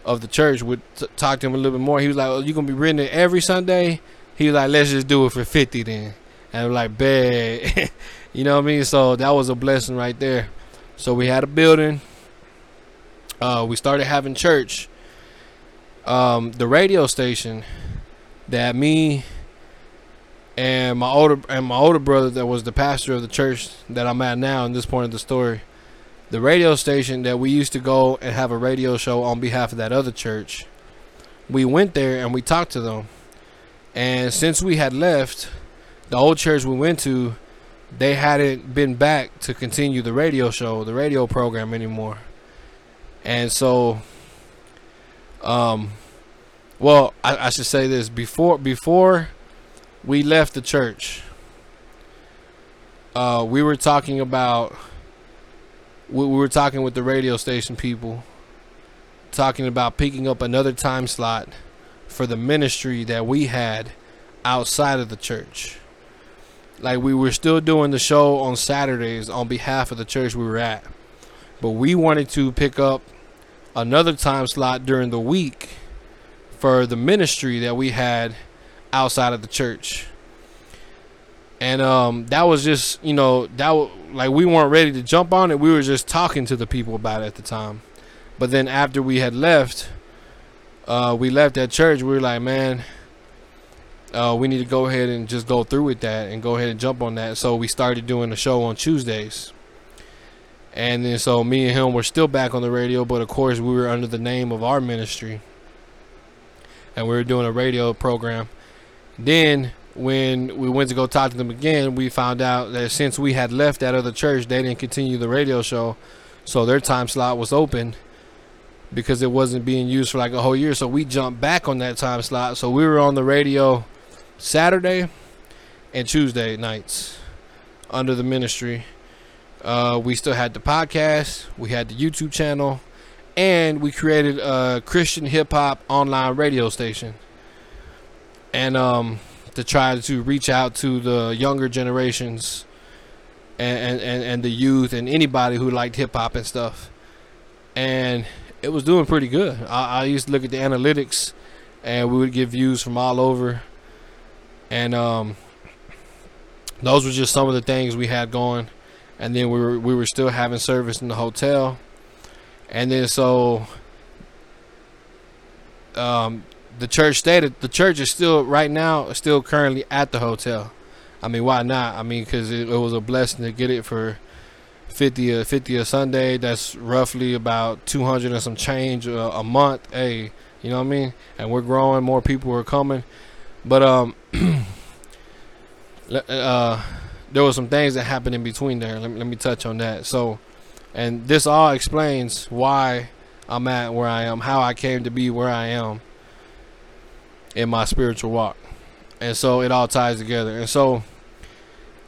of the church would t- talk to him a little bit more. He was like, "Oh, you gonna be renting it every Sunday?" He was like, "Let's just do it for 50 then." And I'm like, "Bad." You know what I mean? So that was a blessing right there. So we had a building. Uh, we started having church. Um, the radio station that me and my older and my older brother that was the pastor of the church that I'm at now in this point of the story. The radio station that we used to go and have a radio show on behalf of that other church. We went there and we talked to them. And since we had left, the old church we went to they hadn't been back to continue the radio show, the radio program anymore. And so, um, well, I, I should say this before before we left the church. Uh, we were talking about we, we were talking with the radio station people, talking about picking up another time slot for the ministry that we had outside of the church like we were still doing the show on Saturdays on behalf of the church we were at. But we wanted to pick up another time slot during the week for the ministry that we had outside of the church. And um, that was just, you know, that was, like we weren't ready to jump on it. We were just talking to the people about it at the time. But then after we had left, uh, we left that church. We were like, man, uh, we need to go ahead and just go through with that and go ahead and jump on that. So we started doing the show on Tuesdays. And then so me and him were still back on the radio, but of course we were under the name of our ministry. And we were doing a radio program. Then when we went to go talk to them again, we found out that since we had left that other church, they didn't continue the radio show. So their time slot was open because it wasn't being used for like a whole year. So we jumped back on that time slot. So we were on the radio Saturday and Tuesday nights under the ministry. Uh, we still had the podcast, we had the YouTube channel, and we created a Christian hip hop online radio station. And um, to try to reach out to the younger generations and, and, and the youth and anybody who liked hip hop and stuff. And it was doing pretty good. I, I used to look at the analytics and we would get views from all over and um, those were just some of the things we had going. And then we were we were still having service in the hotel, and then so um, the church stated The church is still right now still currently at the hotel. I mean, why not? I mean, because it, it, was a blessing to get it for 50 a 50 a Sunday. That's roughly about 200 and some change a, a month. Hey, you know what I mean? And we're growing. More people are coming. But um, uh, there were some things that happened in between there. Let me, let me touch on that. So, and this all explains why I'm at where I am, how I came to be where I am in my spiritual walk. And so it all ties together. And so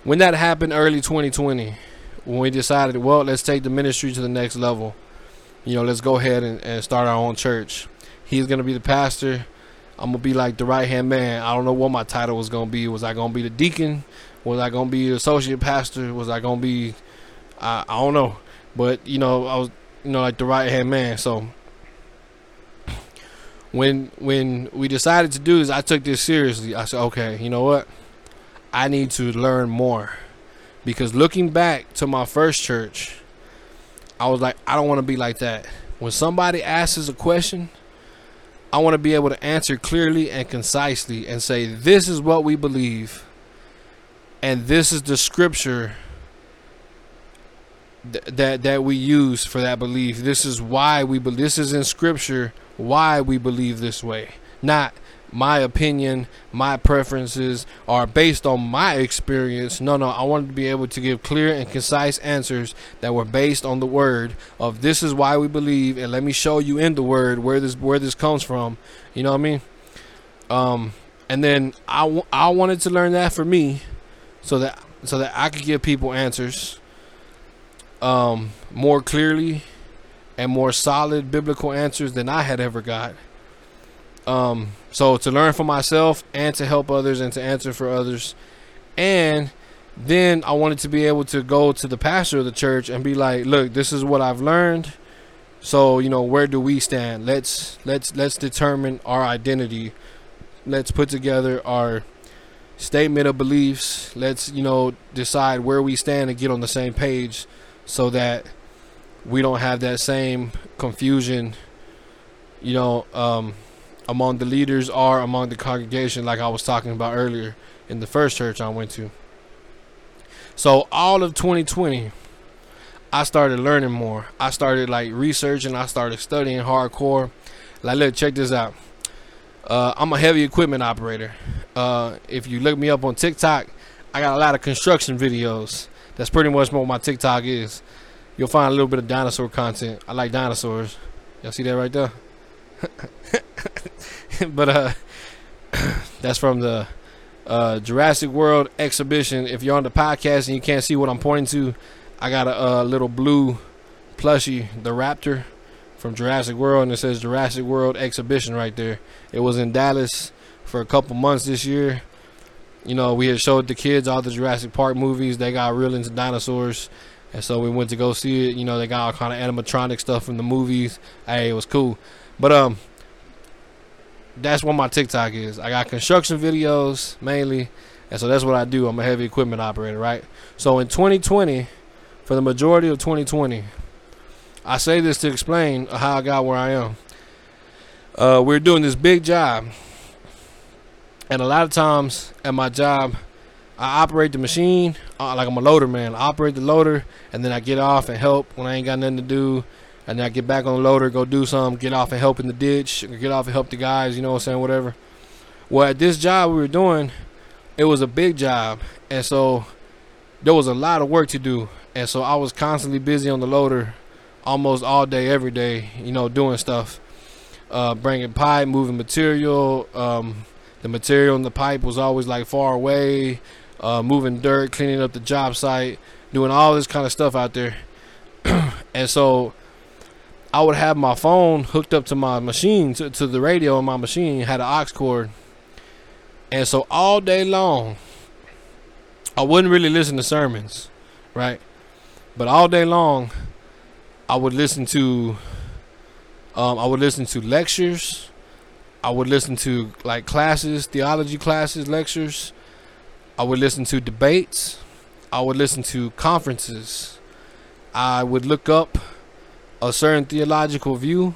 when that happened early 2020, when we decided, well, let's take the ministry to the next level, you know, let's go ahead and, and start our own church. He's going to be the pastor. I'm going to be like the right hand man. I don't know what my title was going to be. Was I going to be the deacon? Was I to be associate pastor? Was I to be, I, I don't know. But, you know, I was, you know, like the right hand man. So when when we decided to do this, I took this seriously. I said, okay, you know what? I need to learn more. Because looking back to my first church, I was like, I don't want to be like that. When somebody asks a question, I want to be able to answer clearly and concisely and say, this is what we believe. And this is the scripture th- that that we use for that belief. This is why we believe. This is in scripture why we believe this way. Not my opinion, my preferences are based on my experience. No, no, I wanted to be able to give clear and concise answers that were based on the word of this is why we believe and let me show you in the word where this where this comes from. You know what I mean? Um and then I, I wanted to learn that for me so that so that I could give people answers um more clearly and more solid biblical answers than I had ever got. Um, so to learn for myself and to help others and to answer for others. And then I wanted to be able to go to the pastor of the church and be like, look, this is what I've learned. So, you know, where do we stand? Let's let's let's determine our identity. Let's put together our statement of beliefs. Let's, you know, decide where we stand and get on the same page so that we don't have that same confusion, you know, um, among the leaders or among the congregation, like I was talking about earlier in the first church I went to. So all of 2020, I started learning more. I started like researching. I started studying hardcore. Like, look, check this out. Uh, I'm a heavy equipment operator. Uh, if you look me up on TikTok, I got a lot of construction videos. That's pretty much what my TikTok is. You'll find a little bit of dinosaur content. I like dinosaurs. Y'all see that right there? but uh, that's from the uh, Jurassic World exhibition. If you're on the podcast and you can't see what I'm pointing to, I got a, a little blue plushie, the raptor from Jurassic World, and it says Jurassic World exhibition right there. It was in Dallas for a couple months this year. You know, we had showed the kids all the Jurassic Park movies. They got real into dinosaurs. And so we went to go see it. You know, they got all kind of animatronic stuff from the movies. Hey, it was cool. But um, that's what my TikTok is. I got construction videos mainly, and so that's what I do. I'm a heavy equipment operator, right? So in 2020, for the majority of 2020, I say this to explain how I got where I am. Uh, we're doing this big job, and a lot of times at my job, I operate the machine uh, like I'm a loader man. I operate the loader, and then I get off and help when I ain't got nothing to do and then I get back on the loader, go do something, get off and help in the ditch, get off and help the guys, you know what I'm saying, whatever. Well, at this job we were doing, it was a big job, and so there was a lot of work to do, and so I was constantly busy on the loader, almost all day, every day, you know, doing stuff, uh, bringing pipe, moving material. Um, the material in the pipe was always like far away, uh, moving dirt, cleaning up the job site, doing all this kind of stuff out there, and so I would have my phone hooked up to my machine, to, to the radio on my machine, had an aux cord. And so all day long, I wouldn't really listen to sermons, right? But all day long, I would listen to, um, I would listen to lectures. I would listen to like classes, theology classes, lectures. I would listen to debates. I would listen to conferences. I would look up a certain theological view,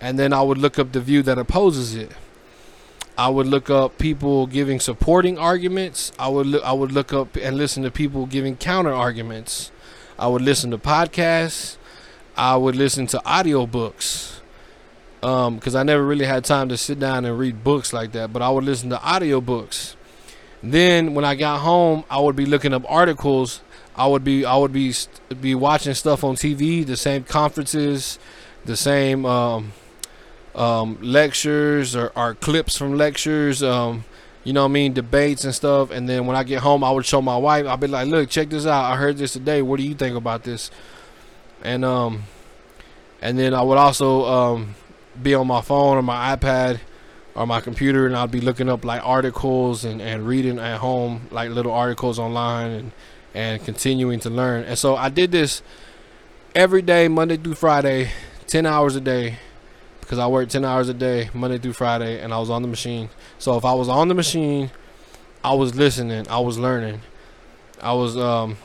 and then I would look up the view that opposes it. I would look up people giving supporting arguments. I would look, I would look up and listen to people giving counter arguments. I would listen to podcasts. I would listen to audiobooks. Um, cuz I never really had time to sit down and read books like that, but I would listen to audiobooks. Then when I got home, I would be looking up articles I would be I would be be watching stuff on TV, the same conferences, the same um, um, lectures or, or clips from lectures. Um, you know what I mean, debates and stuff. And then when I get home, I would show my wife. I'd be like, "Look, check this out. I heard this today. What do you think about this?" And um, and then I would also um, be on my phone or my iPad or my computer, and I'd be looking up like articles and and reading at home like little articles online and and continuing to learn. And so I did this every day, Monday through Friday, ten hours a day because I worked 10 hours a day, Monday through Friday, and I was on the machine. So if I was on the machine, I was listening, I was learning, I was um,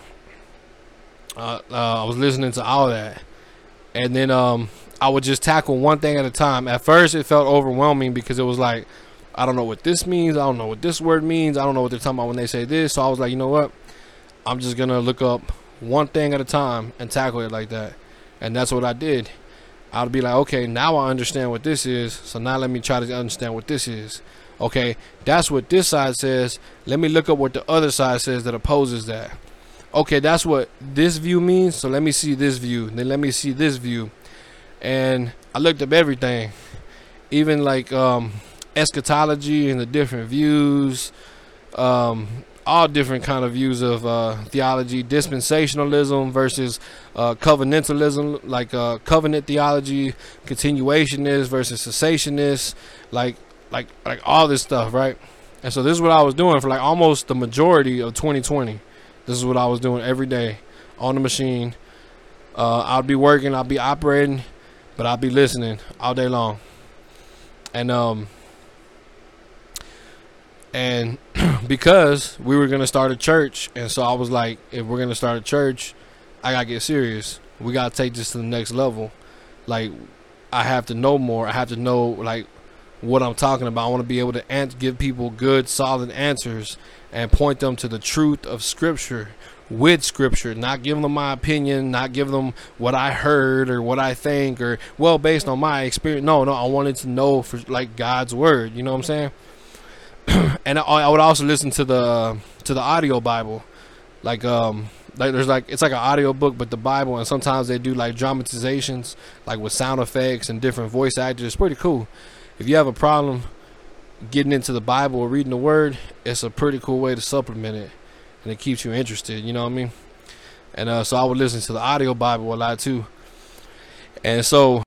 uh, uh, I was listening to all that, and then um, I would just tackle one thing at a time. At first, it felt overwhelming because it was like, I don't know what this means, I don't know what this word means, I don't know what they're talking about when they say this. So I was like, you know what, I'm just gonna look up one thing at a time and tackle it like that, and that's what I did. I'll be like, okay, now I understand what this is. So now let me try to understand what this is. Okay, that's what this side says. Let me look up what the other side says that opposes that. Okay, that's what this view means. So let me see this view. Then let me see this view. And I looked up everything, even like um, eschatology and the different views. Um, all different kind of views of uh, theology dispensationalism versus uh, covenantalism like uh, covenant theology continuationist versus cessationist like like like all this stuff right and so this is what i was doing for like almost the majority of 2020 this is what i was doing every day on the machine uh, I'd be working I'd be operating but I'd be listening all day long and um and because we were gonna start a church, and so I was like, if we're gonna start a church, I gotta get serious. We gotta take this to the next level. Like, I have to know more. I have to know like what I'm talking about. I want to be able to answer, give people good, solid answers and point them to the truth of Scripture with Scripture. Not giving them my opinion, not giving them what I heard or what I think or well based on my experience. No, no, I wanted to know for like God's word. You know what I'm saying? and I, I, would also listen to the to the audio Bible, like um like there's like it's like an audio book, but the Bible, and sometimes they do like dramatizations, like with sound effects and different voice actors. It's pretty cool. If you have a problem getting into the Bible or reading the Word, it's a pretty cool way to supplement it, and it keeps you interested. You know what I mean? And uh, so I would listen to the audio Bible a lot too. And so